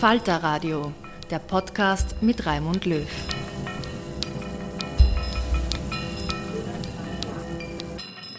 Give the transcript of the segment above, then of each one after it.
Falter Radio, der Podcast mit Raimund Löw.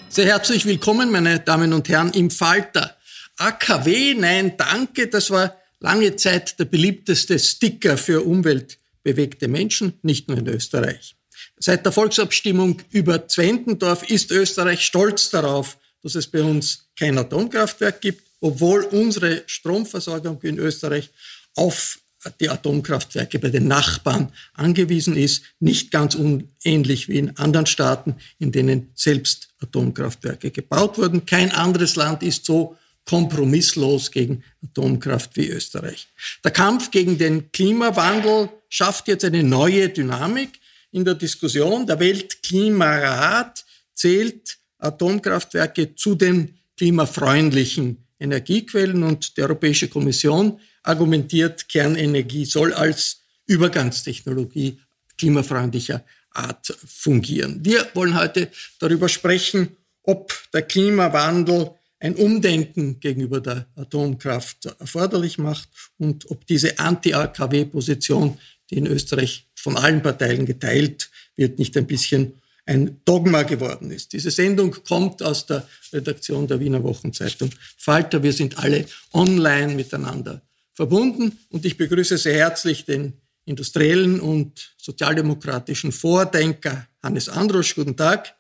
Sehr herzlich willkommen, meine Damen und Herren, im Falter. AKW, nein, danke, das war lange Zeit der beliebteste Sticker für umweltbewegte Menschen, nicht nur in Österreich. Seit der Volksabstimmung über Zwentendorf ist Österreich stolz darauf, dass es bei uns kein Atomkraftwerk gibt, obwohl unsere Stromversorgung in Österreich auf die Atomkraftwerke bei den Nachbarn angewiesen ist, nicht ganz unähnlich wie in anderen Staaten, in denen selbst Atomkraftwerke gebaut wurden. Kein anderes Land ist so kompromisslos gegen Atomkraft wie Österreich. Der Kampf gegen den Klimawandel schafft jetzt eine neue Dynamik in der Diskussion. Der Weltklimarat zählt Atomkraftwerke zu den klimafreundlichen Energiequellen und die Europäische Kommission argumentiert, Kernenergie soll als Übergangstechnologie klimafreundlicher Art fungieren. Wir wollen heute darüber sprechen, ob der Klimawandel ein Umdenken gegenüber der Atomkraft erforderlich macht und ob diese Anti-AKW-Position, die in Österreich von allen Parteien geteilt wird, nicht ein bisschen ein Dogma geworden ist. Diese Sendung kommt aus der Redaktion der Wiener Wochenzeitung Falter. Wir sind alle online miteinander verbunden und ich begrüße sehr herzlich den industriellen und sozialdemokratischen Vordenker Hannes Androsch. Guten Tag.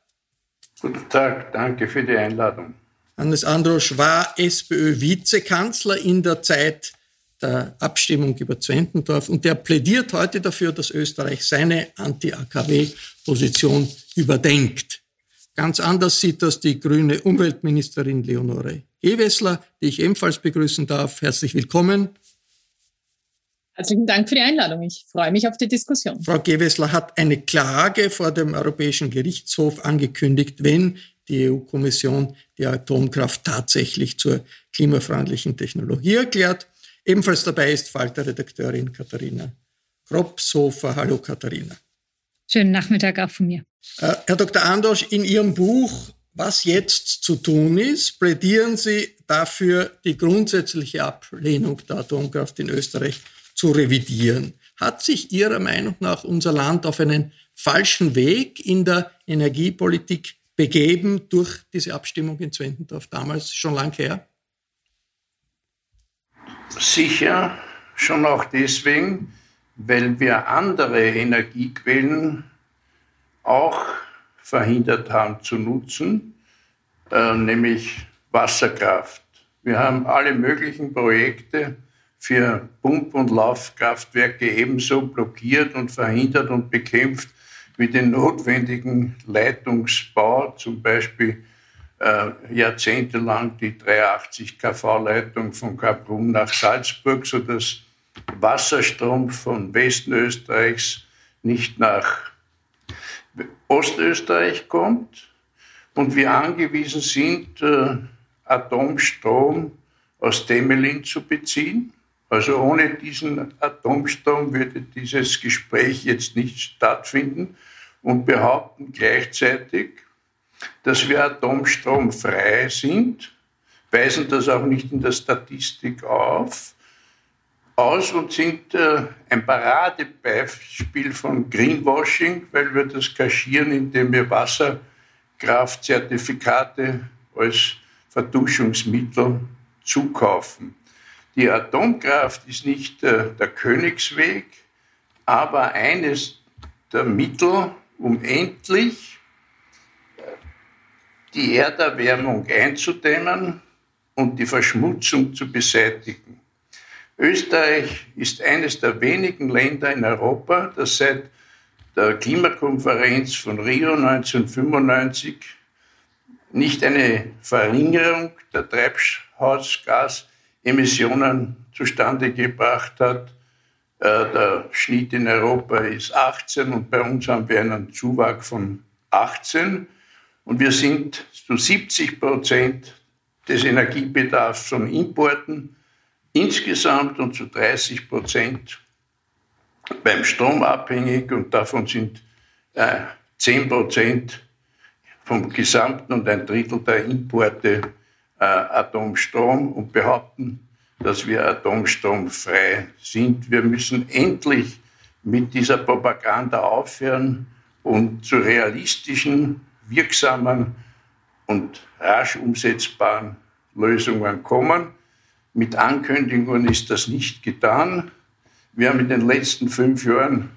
Guten Tag, danke für die Einladung. Hannes Androsch war SPÖ-Vizekanzler in der Zeit der Abstimmung über Zwentendorf und der plädiert heute dafür, dass Österreich seine Anti-AKW-Position überdenkt. Ganz anders sieht das die grüne Umweltministerin Leonore Gewessler, die ich ebenfalls begrüßen darf. Herzlich willkommen. Herzlichen Dank für die Einladung. Ich freue mich auf die Diskussion. Frau Gewessler hat eine Klage vor dem Europäischen Gerichtshof angekündigt, wenn die EU-Kommission die Atomkraft tatsächlich zur klimafreundlichen Technologie erklärt. Ebenfalls dabei ist Falter-Redakteurin Katharina Kropshofer. Hallo Katharina. Schönen Nachmittag auch von mir. Äh, Herr Dr. Andosch, in Ihrem Buch Was jetzt zu tun ist, plädieren Sie dafür die grundsätzliche Ablehnung der Atomkraft in Österreich zu revidieren. Hat sich Ihrer Meinung nach unser Land auf einen falschen Weg in der Energiepolitik begeben durch diese Abstimmung in Zwentendorf damals schon lang her? Sicher, schon auch deswegen, weil wir andere Energiequellen auch verhindert haben zu nutzen, äh, nämlich Wasserkraft. Wir haben alle möglichen Projekte für Pump- und Laufkraftwerke ebenso blockiert und verhindert und bekämpft wie den notwendigen Leitungsbau, zum Beispiel äh, jahrzehntelang die 380 kV-Leitung von Kaprun nach Salzburg, sodass Wasserstrom von Westen Österreichs nicht nach Ostösterreich kommt und wir angewiesen sind, äh, Atomstrom aus Temelin zu beziehen. Also ohne diesen Atomstrom würde dieses Gespräch jetzt nicht stattfinden und behaupten gleichzeitig, dass wir atomstromfrei sind, weisen das auch nicht in der Statistik auf, aus und sind äh, ein Paradebeispiel von Greenwashing, weil wir das kaschieren, indem wir Wasserkraftzertifikate als Verduschungsmittel zukaufen. Die Atomkraft ist nicht äh, der Königsweg, aber eines der Mittel, um endlich die Erderwärmung einzudämmen und die Verschmutzung zu beseitigen. Österreich ist eines der wenigen Länder in Europa, das seit der Klimakonferenz von Rio 1995 nicht eine Verringerung der Treibhausgasemissionen zustande gebracht hat. Äh, der Schnitt in Europa ist 18 und bei uns haben wir einen Zuwachs von 18 und wir sind zu 70 Prozent des Energiebedarfs von Importen insgesamt und zu 30 Prozent beim Strom abhängig und davon sind äh, 10 Prozent vom Gesamten und ein Drittel der Importe äh, Atomstrom und behaupten, dass wir atomstromfrei sind. Wir müssen endlich mit dieser Propaganda aufhören und zu realistischen, wirksamen und rasch umsetzbaren Lösungen kommen. Mit Ankündigungen ist das nicht getan. Wir haben in den letzten fünf Jahren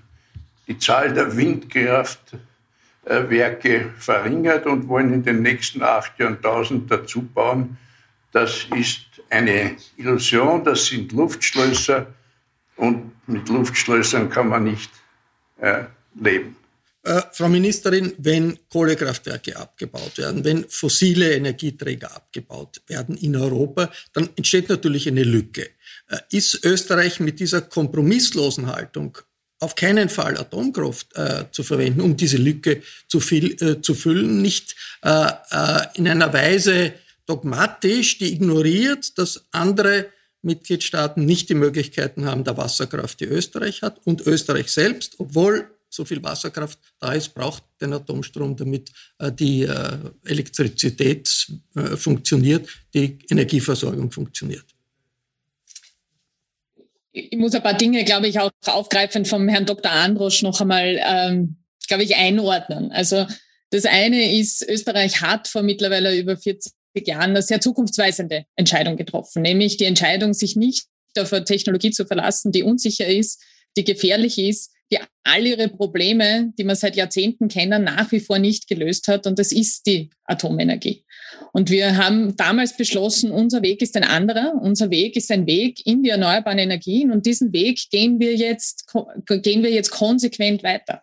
die Zahl der Windkraft Werke verringert und wollen in den nächsten acht Jahren 1000 dazu bauen. Das ist eine Illusion, das sind Luftschlösser und mit Luftschlössern kann man nicht äh, leben. Äh, Frau Ministerin, wenn Kohlekraftwerke abgebaut werden, wenn fossile Energieträger abgebaut werden in Europa, dann entsteht natürlich eine Lücke. Äh, ist Österreich mit dieser kompromisslosen Haltung auf keinen Fall Atomkraft äh, zu verwenden, um diese Lücke zu, viel, äh, zu füllen, nicht äh, äh, in einer Weise dogmatisch, die ignoriert, dass andere Mitgliedstaaten nicht die Möglichkeiten haben der Wasserkraft, die Österreich hat und Österreich selbst, obwohl so viel Wasserkraft da ist, braucht den Atomstrom, damit äh, die äh, Elektrizität funktioniert, die Energieversorgung funktioniert ich muss ein paar Dinge, glaube ich, auch aufgreifend vom Herrn Dr. Androsch noch einmal, ähm, glaube ich, einordnen. Also das eine ist, Österreich hat vor mittlerweile über 40 Jahren eine sehr zukunftsweisende Entscheidung getroffen, nämlich die Entscheidung, sich nicht auf eine Technologie zu verlassen, die unsicher ist, die gefährlich ist, die all ihre Probleme, die man seit Jahrzehnten kennen, nach wie vor nicht gelöst hat. Und das ist die Atomenergie. Und wir haben damals beschlossen, unser Weg ist ein anderer. Unser Weg ist ein Weg in die erneuerbaren Energien. Und diesen Weg gehen wir jetzt, gehen wir jetzt konsequent weiter.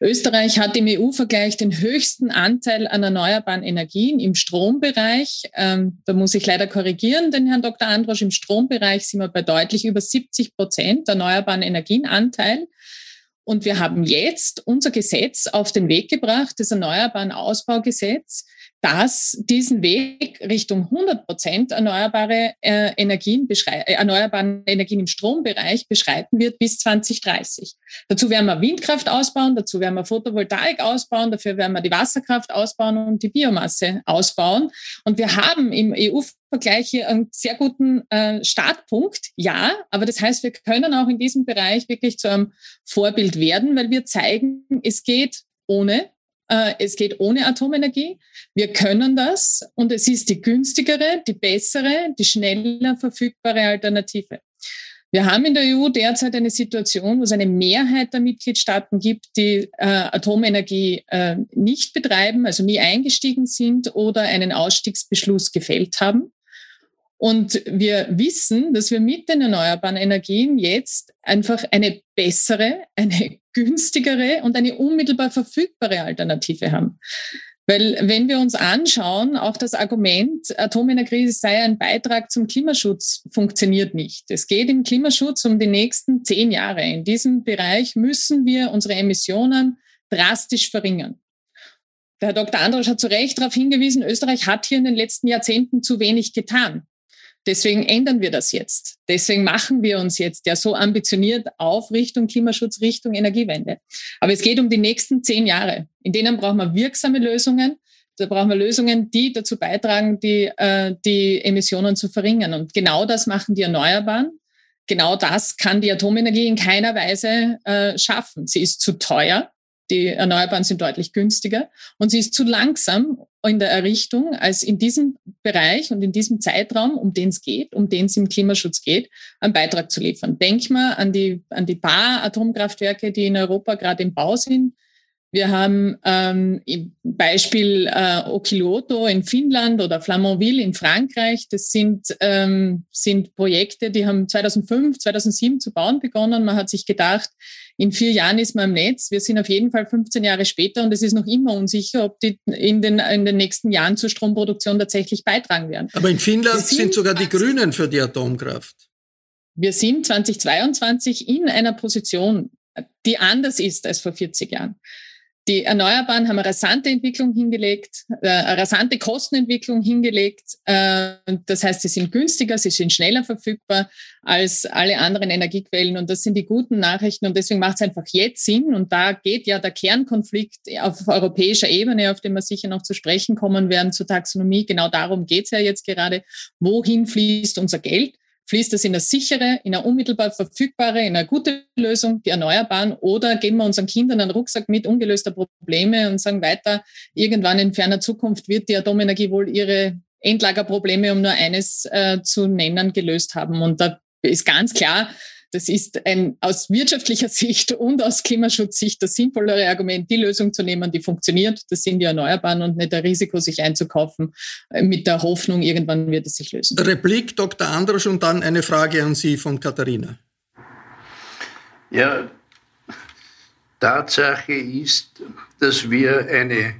Österreich hat im EU-Vergleich den höchsten Anteil an erneuerbaren Energien im Strombereich. Ähm, da muss ich leider korrigieren, den Herrn Dr. Androsch. Im Strombereich sind wir bei deutlich über 70 Prozent erneuerbaren Energienanteil. Und wir haben jetzt unser Gesetz auf den Weg gebracht, das Erneuerbaren Ausbaugesetz, das diesen Weg Richtung 100 Prozent erneuerbare äh, Energien, äh, erneuerbaren Energien im Strombereich beschreiten wird bis 2030. Dazu werden wir Windkraft ausbauen, dazu werden wir Photovoltaik ausbauen, dafür werden wir die Wasserkraft ausbauen und die Biomasse ausbauen. Und wir haben im EU-Vergleich hier einen sehr guten äh, Startpunkt, ja, aber das heißt, wir können auch in diesem Bereich wirklich zu einem Vorbild werden, weil wir zeigen, es geht ohne es geht ohne Atomenergie. Wir können das und es ist die günstigere, die bessere, die schneller verfügbare Alternative. Wir haben in der EU derzeit eine Situation, wo es eine Mehrheit der Mitgliedstaaten gibt, die äh, Atomenergie äh, nicht betreiben, also nie eingestiegen sind oder einen Ausstiegsbeschluss gefällt haben. Und wir wissen, dass wir mit den erneuerbaren Energien jetzt einfach eine bessere, eine günstigere und eine unmittelbar verfügbare Alternative haben. Weil wenn wir uns anschauen, auch das Argument, Atomenergie sei ein Beitrag zum Klimaschutz, funktioniert nicht. Es geht im Klimaschutz um die nächsten zehn Jahre. In diesem Bereich müssen wir unsere Emissionen drastisch verringern. Der Herr Dr. Androsch hat zu Recht darauf hingewiesen, Österreich hat hier in den letzten Jahrzehnten zu wenig getan. Deswegen ändern wir das jetzt. Deswegen machen wir uns jetzt ja so ambitioniert auf Richtung Klimaschutz, Richtung Energiewende. Aber es geht um die nächsten zehn Jahre. In denen brauchen wir wirksame Lösungen. Da brauchen wir Lösungen, die dazu beitragen, die, äh, die Emissionen zu verringern. Und genau das machen die Erneuerbaren. Genau das kann die Atomenergie in keiner Weise äh, schaffen. Sie ist zu teuer. Die Erneuerbaren sind deutlich günstiger und sie ist zu langsam in der Errichtung, als in diesem Bereich und in diesem Zeitraum, um den es geht, um den es im Klimaschutz geht, einen Beitrag zu liefern. Denk mal an die, an die paar Atomkraftwerke, die in Europa gerade im Bau sind. Wir haben ähm, Beispiel äh, Okilioto in Finnland oder Flamanville in Frankreich. Das sind, ähm, sind Projekte, die haben 2005, 2007 zu bauen begonnen. Man hat sich gedacht, in vier Jahren ist man im Netz. Wir sind auf jeden Fall 15 Jahre später und es ist noch immer unsicher, ob die in den, in den nächsten Jahren zur Stromproduktion tatsächlich beitragen werden. Aber in Finnland sind, sind sogar die Grünen für die Atomkraft. Wir sind 2022 in einer Position, die anders ist als vor 40 Jahren. Die Erneuerbaren haben eine rasante Entwicklung hingelegt, äh, eine rasante Kostenentwicklung hingelegt. Äh, das heißt, sie sind günstiger, sie sind schneller verfügbar als alle anderen Energiequellen. Und das sind die guten Nachrichten. Und deswegen macht es einfach jetzt Sinn. Und da geht ja der Kernkonflikt auf europäischer Ebene, auf den wir sicher noch zu sprechen kommen werden, zur Taxonomie. Genau darum geht es ja jetzt gerade. Wohin fließt unser Geld? Fließt es in eine sichere, in eine unmittelbar verfügbare, in eine gute Lösung, die Erneuerbaren, oder geben wir unseren Kindern einen Rucksack mit ungelöster Probleme und sagen weiter, irgendwann in ferner Zukunft wird die Atomenergie wohl ihre Endlagerprobleme, um nur eines äh, zu nennen, gelöst haben. Und da ist ganz klar, das ist ein aus wirtschaftlicher Sicht und aus Klimaschutzsicht das sinnvollere Argument, die Lösung zu nehmen, die funktioniert. Das sind die Erneuerbaren und nicht der Risiko, sich einzukaufen äh, mit der Hoffnung, irgendwann wird es sich lösen. Replik Dr. Androsch und dann eine Frage an Sie von Katharina. Ja, Tatsache ist, dass wir eine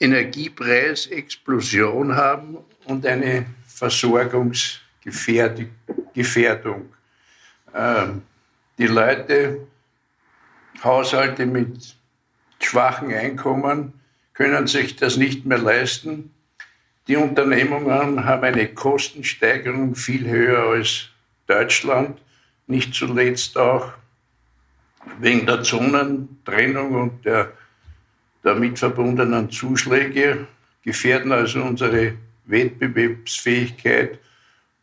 Energiepreisexplosion haben und eine Versorgungsgefährdung. Ähm, die Leute, Haushalte mit schwachen Einkommen, können sich das nicht mehr leisten. Die Unternehmungen haben eine Kostensteigerung viel höher als Deutschland, nicht zuletzt auch wegen der Zonentrennung und der damit verbundenen Zuschläge, gefährden also unsere Wettbewerbsfähigkeit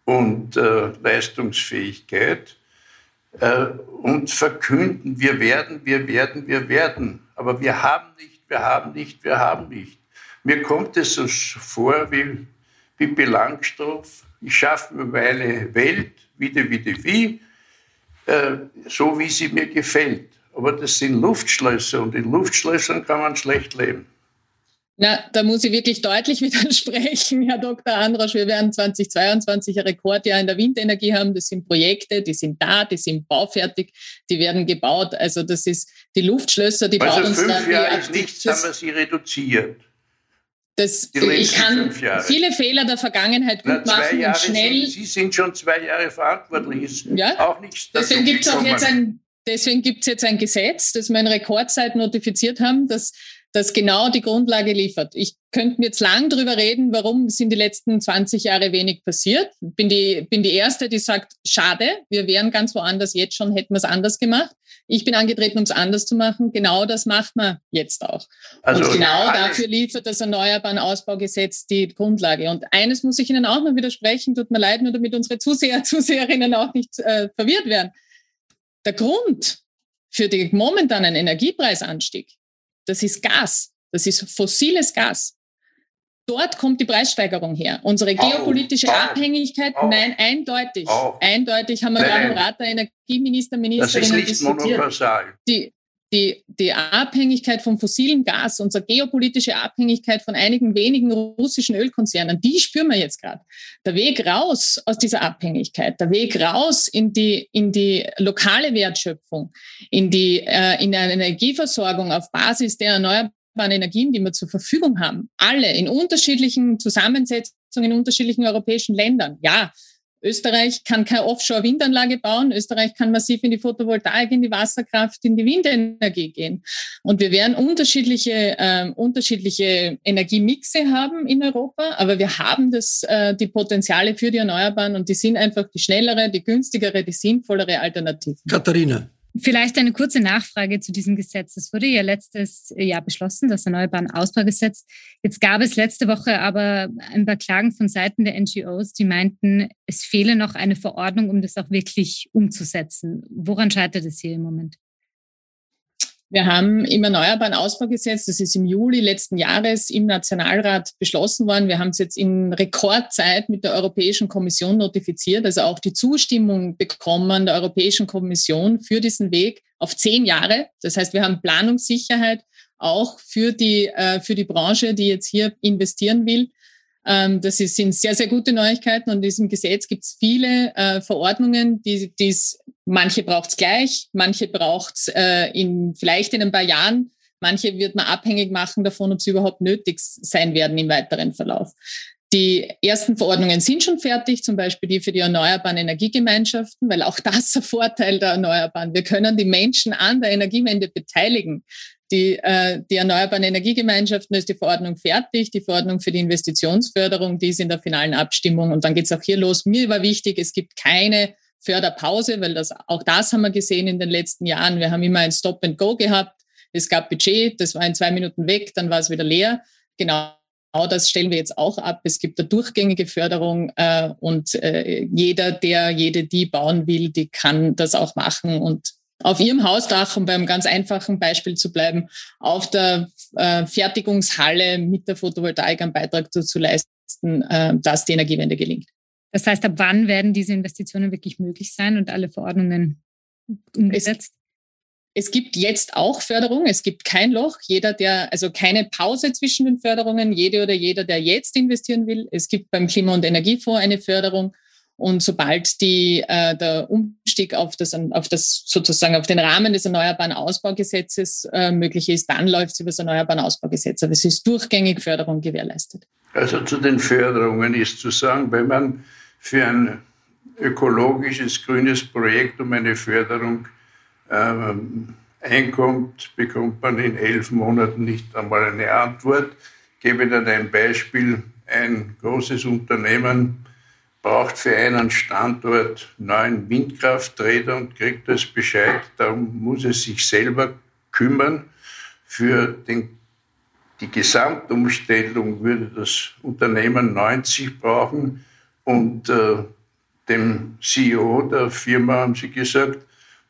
und äh, Leistungsfähigkeit äh, und verkünden, wir werden, wir werden, wir werden. Aber wir haben nicht, wir haben nicht, wir haben nicht. Mir kommt es so vor wie, wie Belangstoff. Ich schaffe mir meine Welt, wieder, wieder, wie, äh, so wie sie mir gefällt. Aber das sind Luftschlösser und in Luftschlössern kann man schlecht leben. Na, da muss ich wirklich deutlich widersprechen, Herr Dr. Androsch. Wir werden 2022 ein Rekordjahr in der Windenergie haben. Das sind Projekte, die sind da, die sind baufertig, die werden gebaut. Also das ist die Luftschlösser, die also bauen uns fünf Jahre ist nichts, haben wir sie reduziert. Das, ich kann viele Fehler der Vergangenheit gut Na, machen Jahre und schnell. Sind, sie sind schon zwei Jahre verantwortlich. Ja? auch nichts Deswegen gibt es jetzt ein, deswegen gibt es jetzt ein Gesetz, das wir in Rekordzeit notifiziert haben, dass das genau die Grundlage liefert. Ich könnte jetzt lang drüber reden, warum sind die letzten 20 Jahre wenig passiert. Bin die, bin die Erste, die sagt, schade, wir wären ganz woanders jetzt schon, hätten wir es anders gemacht. Ich bin angetreten, um es anders zu machen. Genau das macht man jetzt auch. Also, und genau dafür liefert das Erneuerbaren Ausbaugesetz die Grundlage. Und eines muss ich Ihnen auch noch widersprechen, tut mir leid, nur damit unsere Zuseher, Zuseherinnen auch nicht äh, verwirrt werden. Der Grund für den momentanen Energiepreisanstieg das ist Gas. Das ist fossiles Gas. dort kommt die Preissteigerung her. Unsere geopolitische auch, Abhängigkeit, auch, nein, eindeutig. Auch. Eindeutig haben wir gerade im Rat der Energieminister, Ministerinnen das ist nicht diskutiert. Die, die, die Abhängigkeit vom fossilen Gas, unsere geopolitische Abhängigkeit von einigen wenigen russischen Ölkonzernen, die spüren wir jetzt gerade. Der Weg raus aus dieser Abhängigkeit, der Weg raus in die, in die lokale Wertschöpfung, in die äh, in eine Energieversorgung auf Basis der erneuerbaren Energien, die wir zur Verfügung haben, alle in unterschiedlichen Zusammensetzungen in unterschiedlichen europäischen Ländern. Ja, Österreich kann keine Offshore-Windanlage bauen. Österreich kann massiv in die Photovoltaik, in die Wasserkraft, in die Windenergie gehen. Und wir werden unterschiedliche, äh, unterschiedliche Energiemixe haben in Europa, aber wir haben das, äh, die Potenziale für die Erneuerbaren und die sind einfach die schnellere, die günstigere, die sinnvollere Alternative. Katharina. Vielleicht eine kurze Nachfrage zu diesem Gesetz. Es wurde ja letztes Jahr beschlossen, das Erneuerbaren Ausbaugesetz. Jetzt gab es letzte Woche aber ein paar Klagen von Seiten der NGOs, die meinten, es fehle noch eine Verordnung, um das auch wirklich umzusetzen. Woran scheitert es hier im Moment? Wir haben im Erneuerbaren Ausbaugesetz, das ist im Juli letzten Jahres im Nationalrat beschlossen worden. Wir haben es jetzt in Rekordzeit mit der Europäischen Kommission notifiziert, also auch die Zustimmung bekommen der Europäischen Kommission für diesen Weg auf zehn Jahre. Das heißt, wir haben Planungssicherheit auch für die, äh, für die Branche, die jetzt hier investieren will. Ähm, das sind sehr, sehr gute Neuigkeiten. Und in diesem Gesetz gibt es viele äh, Verordnungen, die dies, manche braucht es gleich, manche braucht es äh, in, vielleicht in ein paar Jahren, manche wird man abhängig machen davon, ob sie überhaupt nötig sein werden im weiteren Verlauf. Die ersten Verordnungen sind schon fertig, zum Beispiel die für die erneuerbaren Energiegemeinschaften, weil auch das ist ein Vorteil der Erneuerbaren. Wir können die Menschen an der Energiewende beteiligen die, äh, die erneuerbaren Energiegemeinschaften, ist die Verordnung fertig, die Verordnung für die Investitionsförderung, die ist in der finalen Abstimmung und dann geht es auch hier los. Mir war wichtig, es gibt keine Förderpause, weil das, auch das haben wir gesehen in den letzten Jahren. Wir haben immer ein Stop and Go gehabt. Es gab Budget, das war in zwei Minuten weg, dann war es wieder leer. Genau Genau das stellen wir jetzt auch ab. Es gibt eine durchgängige Förderung äh, und äh, jeder, der, jede, die bauen will, die kann das auch machen. Und auf ihrem Hausdach, um beim ganz einfachen Beispiel zu bleiben, auf der äh, Fertigungshalle mit der Photovoltaik einen Beitrag dazu leisten, äh, dass die Energiewende gelingt. Das heißt, ab wann werden diese Investitionen wirklich möglich sein und alle Verordnungen umgesetzt? Es, es gibt jetzt auch Förderung. Es gibt kein Loch. Jeder, der, also keine Pause zwischen den Förderungen. Jede oder jeder, der jetzt investieren will. Es gibt beim Klima- und Energiefonds eine Förderung. Und sobald die, äh, der Umstieg auf das, auf das sozusagen auf den Rahmen des Erneuerbaren Ausbaugesetzes äh, möglich ist, dann läuft es über das Erneuerbaren Ausbaugesetz. Aber es ist durchgängig Förderung gewährleistet. Also zu den Förderungen ist zu sagen, wenn man für ein ökologisches, grünes Projekt um eine Förderung ähm, einkommt, bekommt man in elf Monaten nicht einmal eine Antwort. Ich gebe Ihnen ein Beispiel. Ein großes Unternehmen braucht für einen Standort neun Windkrafträder und kriegt das Bescheid, darum muss es sich selber kümmern. Für den, die Gesamtumstellung würde das Unternehmen 90 brauchen und äh, dem CEO der Firma haben sie gesagt,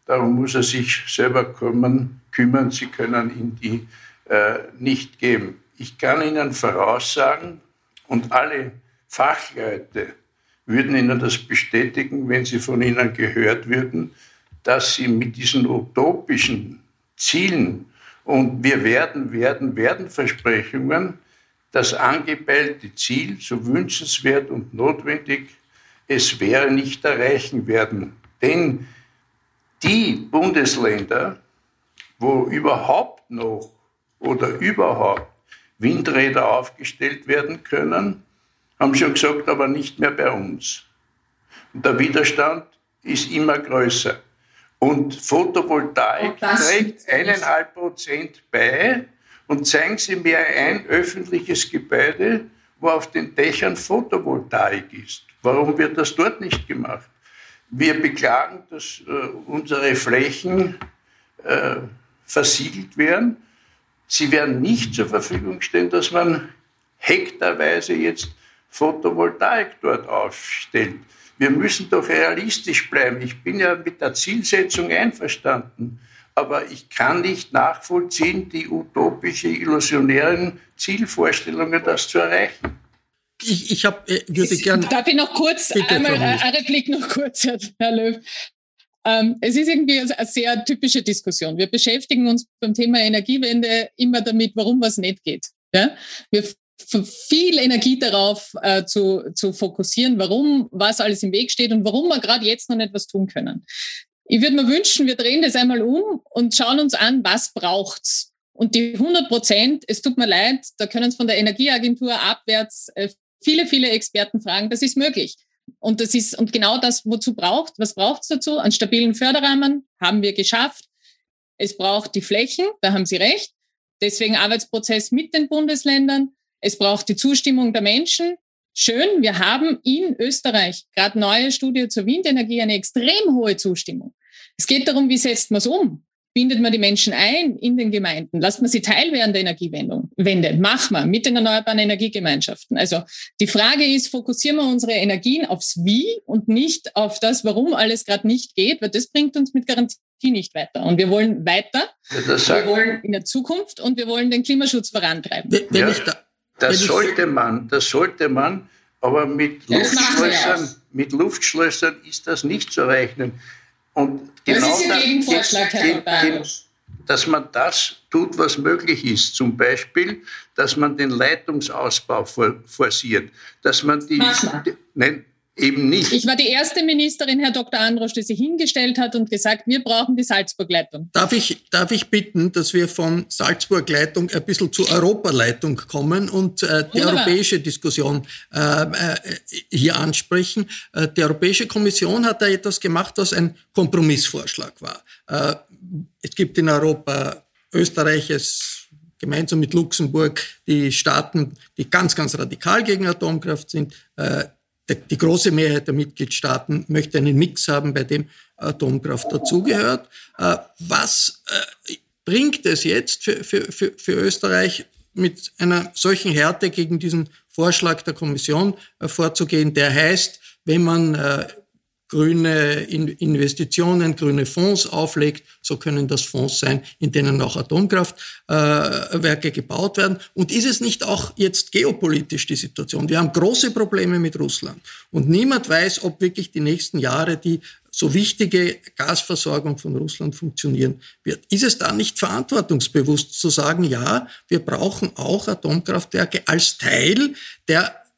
darum muss er sich selber kümmern, kümmern. sie können ihn die äh, nicht geben. Ich kann Ihnen voraussagen und alle Fachleute, würden Ihnen das bestätigen, wenn Sie von Ihnen gehört würden, dass Sie mit diesen utopischen Zielen und wir werden, werden, werden Versprechungen das angepeilte Ziel, so wünschenswert und notwendig es wäre, nicht erreichen werden. Denn die Bundesländer, wo überhaupt noch oder überhaupt Windräder aufgestellt werden können, haben schon gesagt, aber nicht mehr bei uns. Und der Widerstand ist immer größer. Und Photovoltaik trägt eineinhalb Prozent bei. Und zeigen Sie mir ein öffentliches Gebäude, wo auf den Dächern Photovoltaik ist. Warum wird das dort nicht gemacht? Wir beklagen, dass äh, unsere Flächen äh, versiegelt werden. Sie werden nicht zur Verfügung stehen, dass man hektarweise jetzt Photovoltaik dort aufstellt. Wir müssen doch realistisch bleiben. Ich bin ja mit der Zielsetzung einverstanden. Aber ich kann nicht nachvollziehen, die utopische, illusionären Zielvorstellungen, das zu erreichen. Ich, ich hab, äh, würde gerne. Darf ich noch kurz einmal eine Replik noch kurz, Herr Löw? Ähm, es ist irgendwie eine sehr typische Diskussion. Wir beschäftigen uns beim Thema Energiewende immer damit, warum was nicht geht. Ja? Wir viel Energie darauf äh, zu, zu fokussieren, warum was alles im Weg steht und warum wir gerade jetzt noch nicht was tun können. Ich würde mir wünschen, wir drehen das einmal um und schauen uns an, was braucht's. Und die 100 Prozent, es tut mir leid, da können es von der Energieagentur abwärts äh, viele, viele Experten fragen, das ist möglich. Und das ist, und genau das, wozu braucht, was braucht es dazu? Einen stabilen Förderrahmen haben wir geschafft. Es braucht die Flächen, da haben Sie recht. Deswegen Arbeitsprozess mit den Bundesländern. Es braucht die Zustimmung der Menschen. Schön, wir haben in Österreich gerade neue Studie zur Windenergie eine extrem hohe Zustimmung. Es geht darum, wie setzt man es um? bindet man die Menschen ein in den Gemeinden, lasst man sie teilwerden der Energiewende, Wende, machen wir mit den erneuerbaren Energiegemeinschaften. Also die Frage ist, fokussieren wir unsere Energien aufs Wie und nicht auf das, warum alles gerade nicht geht, weil das bringt uns mit Garantie nicht weiter. Und wir wollen weiter, wir wollen in der Zukunft und wir wollen den Klimaschutz vorantreiben. Ja, da, das sollte man, das sollte man, aber mit Luftschlössern, mit Luftschlössern ist das nicht zu rechnen. Und genau das ist Ihr Gegenvorschlag, Herr Dr. dass man das tut, was möglich ist. Zum Beispiel, dass man den Leitungsausbau forciert, dass man die, nein, Eben nicht. Ich war die erste Ministerin, Herr Dr. Androsch, die sich hingestellt hat und gesagt, wir brauchen die Salzburg-Leitung. Darf ich, darf ich bitten, dass wir von Salzburg-Leitung ein bisschen zur Europaleitung kommen und äh, die Wunderbar. europäische Diskussion äh, äh, hier ansprechen? Äh, die Europäische Kommission hat da etwas gemacht, was ein Kompromissvorschlag war. Äh, es gibt in Europa Österreich, es gemeinsam mit Luxemburg die Staaten, die ganz, ganz radikal gegen Atomkraft sind. Äh, die große Mehrheit der Mitgliedstaaten möchte einen Mix haben, bei dem Atomkraft dazugehört. Äh, was äh, bringt es jetzt für, für, für, für Österreich mit einer solchen Härte gegen diesen Vorschlag der Kommission äh, vorzugehen, der heißt, wenn man grüne Investitionen, grüne Fonds auflegt, so können das Fonds sein, in denen auch Atomkraftwerke gebaut werden. Und ist es nicht auch jetzt geopolitisch die Situation? Wir haben große Probleme mit Russland und niemand weiß, ob wirklich die nächsten Jahre die so wichtige Gasversorgung von Russland funktionieren wird. Ist es da nicht verantwortungsbewusst zu sagen, ja, wir brauchen auch Atomkraftwerke als Teil der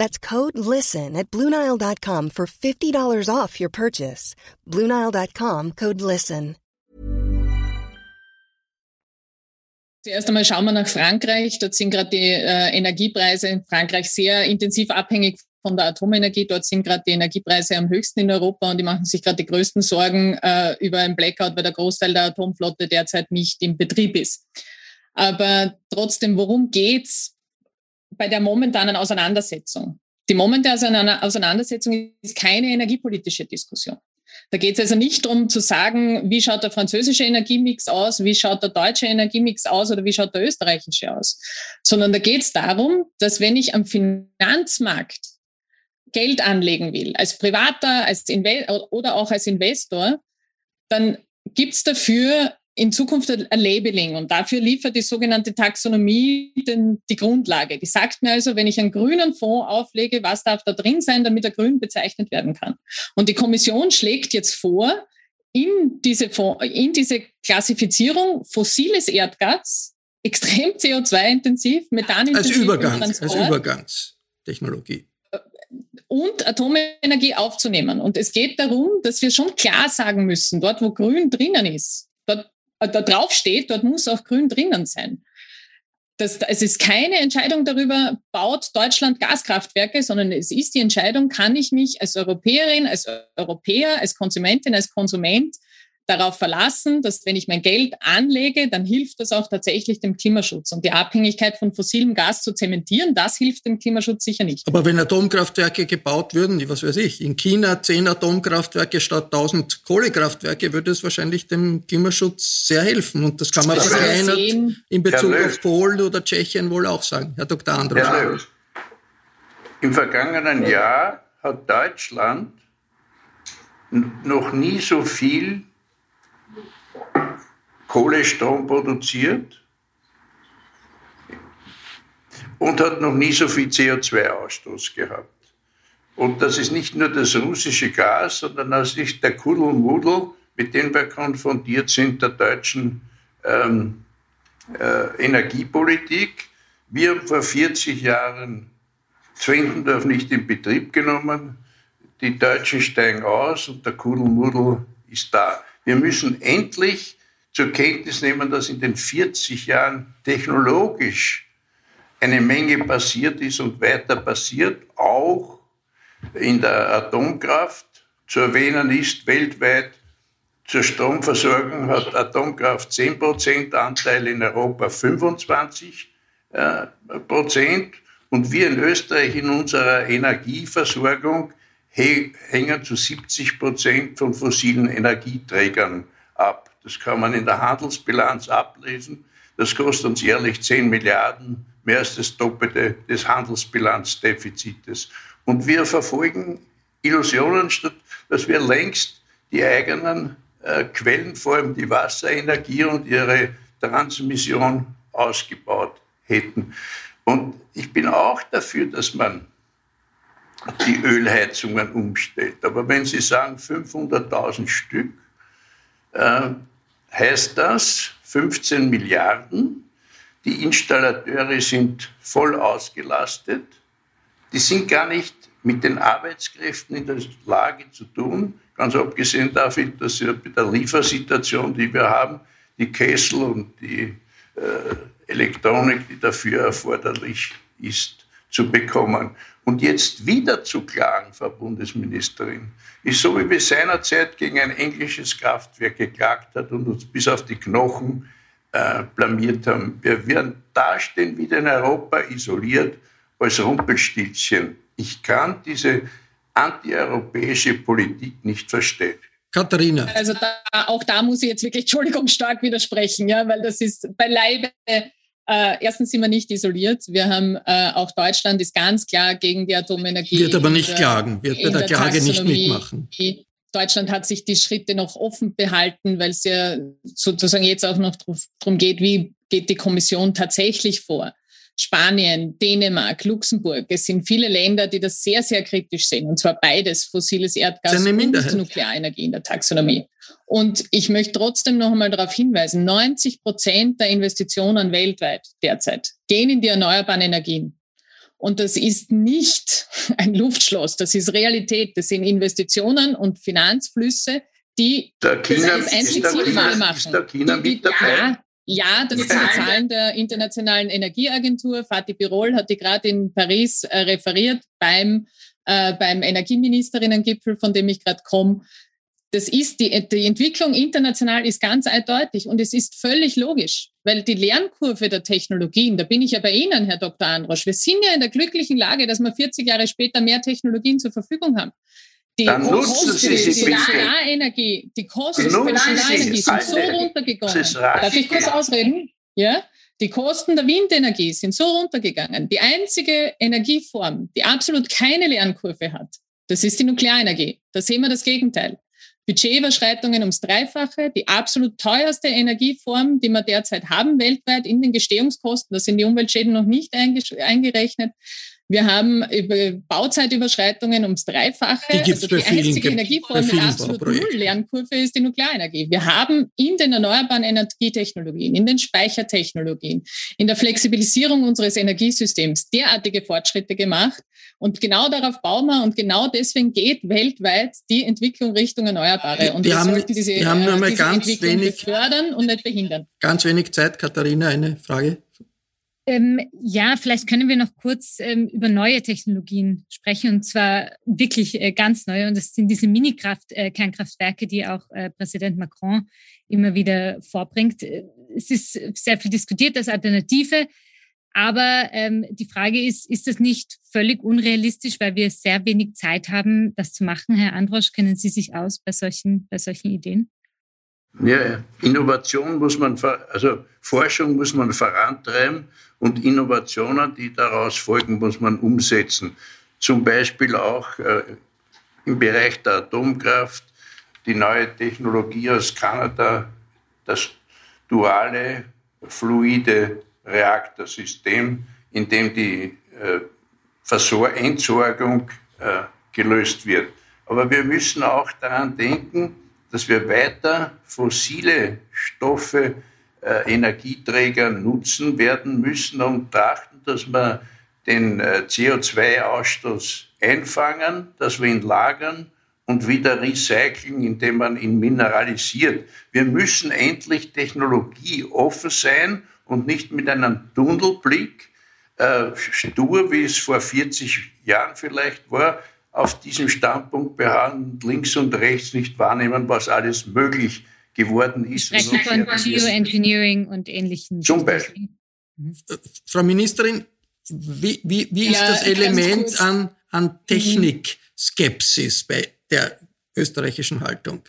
That's code LISTEN at Bluenile.com for $50 off your purchase. Bluenile.com, code LISTEN. Zuerst einmal schauen wir nach Frankreich. Dort sind gerade die äh, Energiepreise in Frankreich sehr intensiv abhängig von der Atomenergie. Dort sind gerade die Energiepreise am höchsten in Europa und die machen sich gerade die größten Sorgen äh, über ein Blackout, weil der Großteil der Atomflotte derzeit nicht im Betrieb ist. Aber trotzdem, worum geht's? Bei der momentanen Auseinandersetzung. Die momentane Auseinandersetzung ist keine energiepolitische Diskussion. Da geht es also nicht darum zu sagen, wie schaut der französische Energiemix aus, wie schaut der deutsche Energiemix aus oder wie schaut der österreichische aus, sondern da geht es darum, dass wenn ich am Finanzmarkt Geld anlegen will, als Privater als oder auch als Investor, dann gibt es dafür in Zukunft ein Labeling und dafür liefert die sogenannte Taxonomie den, die Grundlage. Die sagt mir also, wenn ich einen grünen Fonds auflege, was darf da drin sein, damit er grün bezeichnet werden kann. Und die Kommission schlägt jetzt vor, in diese, Fonds, in diese Klassifizierung fossiles Erdgas, extrem CO2-intensiv, methanintensiv. Als, Übergang, als Übergangstechnologie und Atomenergie aufzunehmen. Und es geht darum, dass wir schon klar sagen müssen, dort wo Grün drinnen ist, dort da drauf steht, dort muss auch grün drinnen sein. Das, es ist keine Entscheidung darüber, baut Deutschland Gaskraftwerke, sondern es ist die Entscheidung, kann ich mich als Europäerin, als Europäer, als Konsumentin, als Konsument darauf verlassen, dass wenn ich mein Geld anlege, dann hilft das auch tatsächlich dem Klimaschutz. Und die Abhängigkeit von fossilem Gas zu zementieren, das hilft dem Klimaschutz sicher nicht. Aber wenn Atomkraftwerke gebaut würden, was weiß ich, in China zehn Atomkraftwerke statt 1000 Kohlekraftwerke, würde es wahrscheinlich dem Klimaschutz sehr helfen. Und das kann man verkleinert in Bezug auf Polen oder Tschechien wohl auch sagen. Herr Dr. Andros. Herr Im vergangenen Jahr hat Deutschland noch nie so viel Kohlestrom produziert und hat noch nie so viel CO2-Ausstoß gehabt. Und das ist nicht nur das russische Gas, sondern das ist der Kuddelmuddel, mit dem wir konfrontiert sind, der deutschen ähm, äh, Energiepolitik. Wir haben vor 40 Jahren Zwingendorf nicht in Betrieb genommen. Die Deutschen steigen aus und der Kuddelmuddel ist da. Wir müssen endlich zur Kenntnis nehmen, dass in den 40 Jahren technologisch eine Menge passiert ist und weiter passiert, auch in der Atomkraft. Zu erwähnen ist, weltweit zur Stromversorgung hat Atomkraft 10% Anteil, in Europa 25%. Äh, Prozent. Und wir in Österreich in unserer Energieversorgung hängen zu 70 Prozent von fossilen Energieträgern ab. Das kann man in der Handelsbilanz ablesen. Das kostet uns jährlich 10 Milliarden, mehr als das Doppelte des Handelsbilanzdefizits. Und wir verfolgen Illusionen, statt dass wir längst die eigenen äh, Quellen, vor allem die Wasserenergie und ihre Transmission ausgebaut hätten. Und ich bin auch dafür, dass man die Ölheizungen umstellt. Aber wenn Sie sagen 500.000 Stück, äh, heißt das 15 Milliarden. Die Installateure sind voll ausgelastet. Die sind gar nicht mit den Arbeitskräften in der Lage zu tun, ganz abgesehen davon, dass sie mit der Liefersituation, die wir haben, die Kessel und die äh, Elektronik, die dafür erforderlich ist, zu bekommen. Und jetzt wieder zu klagen, Frau Bundesministerin, ist so, wie wir seinerzeit gegen ein englisches Kraftwerk geklagt hat und uns bis auf die Knochen äh, blamiert haben. Wir werden dastehen wieder in Europa isoliert als Rumpelstilzchen. Ich kann diese antieuropäische Politik nicht verstehen. Katharina. Also da, auch da muss ich jetzt wirklich, Entschuldigung, stark widersprechen, ja, weil das ist beileibe äh, erstens sind wir nicht isoliert. Wir haben äh, auch Deutschland ist ganz klar gegen die Atomenergie. Wird aber nicht der, klagen, wird bei der, der Klage nicht mitmachen. Deutschland hat sich die Schritte noch offen behalten, weil es ja sozusagen jetzt auch noch darum geht, wie geht die Kommission tatsächlich vor. Spanien, Dänemark, Luxemburg. Es sind viele Länder, die das sehr, sehr kritisch sehen. Und zwar beides, fossiles Erdgas und Nuklearenergie in der Taxonomie. Und ich möchte trotzdem noch einmal darauf hinweisen, 90 Prozent der Investitionen weltweit derzeit gehen in die erneuerbaren Energien. Und das ist nicht ein Luftschloss, das ist Realität. Das sind Investitionen und Finanzflüsse, die der China, das einzig sinnvoll machen. Ist der China mit dabei? Ja, ja, das sind die Zahlen der Internationalen Energieagentur. Fatih Birol hat die gerade in Paris äh, referiert beim, äh, beim Energieministerinnengipfel, von dem ich gerade komme. Das ist die, die Entwicklung international ist ganz eindeutig und es ist völlig logisch, weil die Lernkurve der Technologien, da bin ich ja bei Ihnen, Herr Dr. Androsch, wir sind ja in der glücklichen Lage, dass wir 40 Jahre später mehr Technologien zur Verfügung haben. Die Dann nutzen Sie sie Solarenergie, die Kosten für Solarenergie sind so runtergegangen. Darf ich kurz ausreden? Ja? Die Kosten der Windenergie sind so runtergegangen. Die einzige Energieform, die absolut keine Lernkurve hat, das ist die Nuklearenergie. Da sehen wir das Gegenteil. Budgetüberschreitungen ums Dreifache, die absolut teuerste Energieform, die wir derzeit haben weltweit in den Gestehungskosten. Da sind die Umweltschäden noch nicht eingerechnet. Wir haben Bauzeitüberschreitungen ums Dreifache. Die, gibt's also die einzige Energieform mit absolut Null Lernkurve ist die Nuklearenergie. Wir haben in den erneuerbaren Energietechnologien, in den Speichertechnologien, in der Flexibilisierung unseres Energiesystems derartige Fortschritte gemacht. Und genau darauf bauen wir und genau deswegen geht weltweit die Entwicklung Richtung Erneuerbare. Und wir, wir sollten diese, wir haben nur mal diese ganz Entwicklung wenig, fördern und nicht behindern. Ganz wenig Zeit. Katharina, eine Frage Ähm, ja, vielleicht können wir noch kurz ähm, über neue Technologien sprechen und zwar wirklich äh, ganz neue. Und das sind diese Mini-Kernkraftwerke, äh, die auch äh, Präsident Macron immer wieder vorbringt. Es ist sehr viel diskutiert als Alternative. Aber ähm, die Frage ist, ist das nicht völlig unrealistisch, weil wir sehr wenig Zeit haben, das zu machen? Herr Androsch, kennen Sie sich aus bei solchen, bei solchen Ideen? Ja, Innovation muss man, also Forschung muss man vorantreiben und Innovationen, die daraus folgen, muss man umsetzen. Zum Beispiel auch äh, im Bereich der Atomkraft, die neue Technologie aus Kanada, das duale, fluide Reaktorsystem, in dem die äh, Versor Entsorgung äh, gelöst wird. Aber wir müssen auch daran denken, dass wir weiter fossile Stoffe, äh, Energieträger nutzen werden müssen und trachten, dass wir den äh, CO2-Ausstoß einfangen, dass wir ihn lagern und wieder recyceln, indem man ihn mineralisiert. Wir müssen endlich technologieoffen sein und nicht mit einem Tunnelblick, äh, stur, wie es vor 40 Jahren vielleicht war, auf diesem Standpunkt beharren, links und rechts nicht wahrnehmen, was alles möglich geworden ist. Sprechen von Geoengineering und ähnlichen. Zum Beispiel. Mhm. Frau Ministerin, wie, wie, wie ist ja, das Element an, an mhm. Technikskepsis bei der österreichischen Haltung?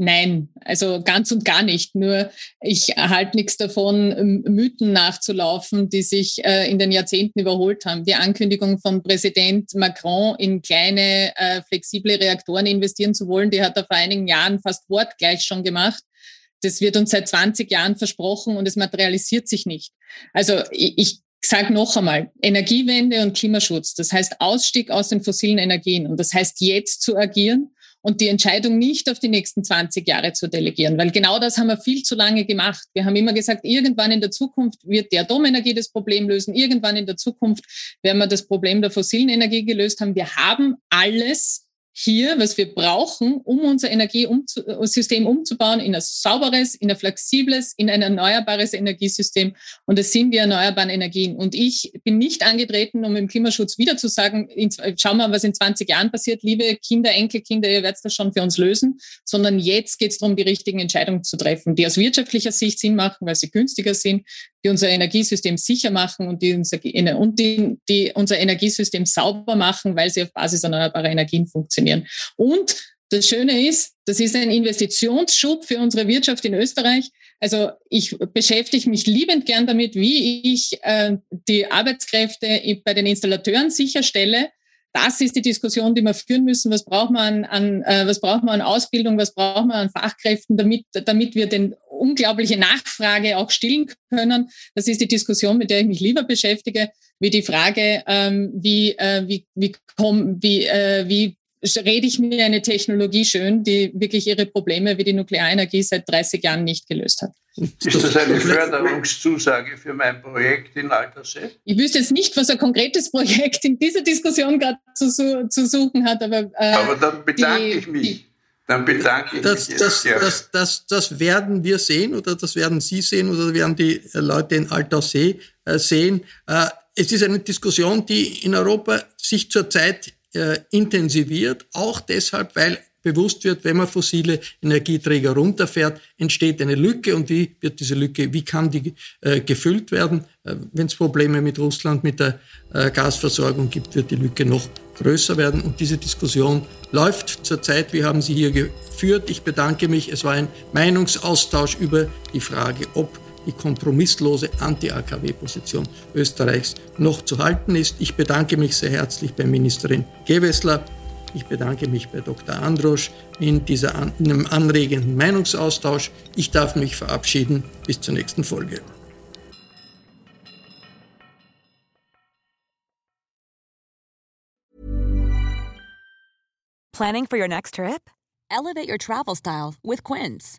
Nein, also ganz und gar nicht. Nur ich erhalte nichts davon, Mythen nachzulaufen, die sich äh, in den Jahrzehnten überholt haben. Die Ankündigung von Präsident Macron, in kleine, äh, flexible Reaktoren investieren zu wollen, die hat er vor einigen Jahren fast wortgleich schon gemacht. Das wird uns seit 20 Jahren versprochen und es materialisiert sich nicht. Also ich, ich sage noch einmal, Energiewende und Klimaschutz, das heißt Ausstieg aus den fossilen Energien und das heißt jetzt zu agieren und die Entscheidung nicht auf die nächsten 20 Jahre zu delegieren, weil genau das haben wir viel zu lange gemacht. Wir haben immer gesagt, irgendwann in der Zukunft wird die Atomenergie das Problem lösen, irgendwann in der Zukunft werden wir das Problem der fossilen Energie gelöst haben. Wir haben alles hier, was wir brauchen, um unser Energiesystem umzubauen in ein sauberes, in ein flexibles, in ein erneuerbares Energiesystem. Und das sind die erneuerbaren Energien. Und ich bin nicht angetreten, um im Klimaschutz wieder zu sagen, schau mal, was in 20 Jahren passiert, liebe Kinder, Enkelkinder, ihr werdet das schon für uns lösen, sondern jetzt geht es darum, die richtigen Entscheidungen zu treffen, die aus wirtschaftlicher Sicht Sinn machen, weil sie günstiger sind, die unser Energiesystem sicher machen und die unser, und die, die unser Energiesystem sauber machen, weil sie auf Basis erneuerbarer Energien funktionieren. Und das Schöne ist, das ist ein Investitionsschub für unsere Wirtschaft in Österreich. Also ich beschäftige mich liebend gern damit, wie ich äh, die Arbeitskräfte bei den Installateuren sicherstelle, das ist die Diskussion, die wir führen müssen. Was braucht man an, äh, was braucht man an Ausbildung, was braucht man an Fachkräften, damit, damit wir den unglaubliche Nachfrage auch stillen können. Das ist die Diskussion, mit der ich mich lieber beschäftige, wie die Frage, ähm, wie, äh, wie, wie, komm, wie, äh, wie rede ich mir eine Technologie schön, die wirklich ihre Probleme wie die Nuklearenergie seit 30 Jahren nicht gelöst hat. Ist das eine Förderungszusage für mein Projekt in Altersee? Ich wüsste jetzt nicht, was ein konkretes Projekt in dieser Diskussion gerade zu, zu, suchen hat, aber. Äh, aber dann bedanke die, ich mich. Die, dann bedanke ich das, mich. Das, das, das, das, werden wir sehen oder das werden Sie sehen oder werden die Leute in Altersee äh, sehen. Äh, es ist eine Diskussion, die in Europa sich zurzeit äh, intensiviert, auch deshalb, weil bewusst wird, wenn man fossile Energieträger runterfährt, entsteht eine Lücke und wie wird diese Lücke, wie kann die äh, gefüllt werden? Äh, wenn es Probleme mit Russland, mit der äh, Gasversorgung gibt, wird die Lücke noch größer werden und diese Diskussion läuft zurzeit. Wir haben sie hier geführt. Ich bedanke mich. Es war ein Meinungsaustausch über die Frage, ob die kompromisslose Anti-AKW-Position Österreichs noch zu halten ist. Ich bedanke mich sehr herzlich bei Ministerin Gewessler. Ich bedanke mich bei Dr. Androsch in, einem anregenden Meinungsaustausch. Ich darf mich verabschieden. Bis zur nächsten Folge. Planning for your next trip? Elevate your travel style with Quince.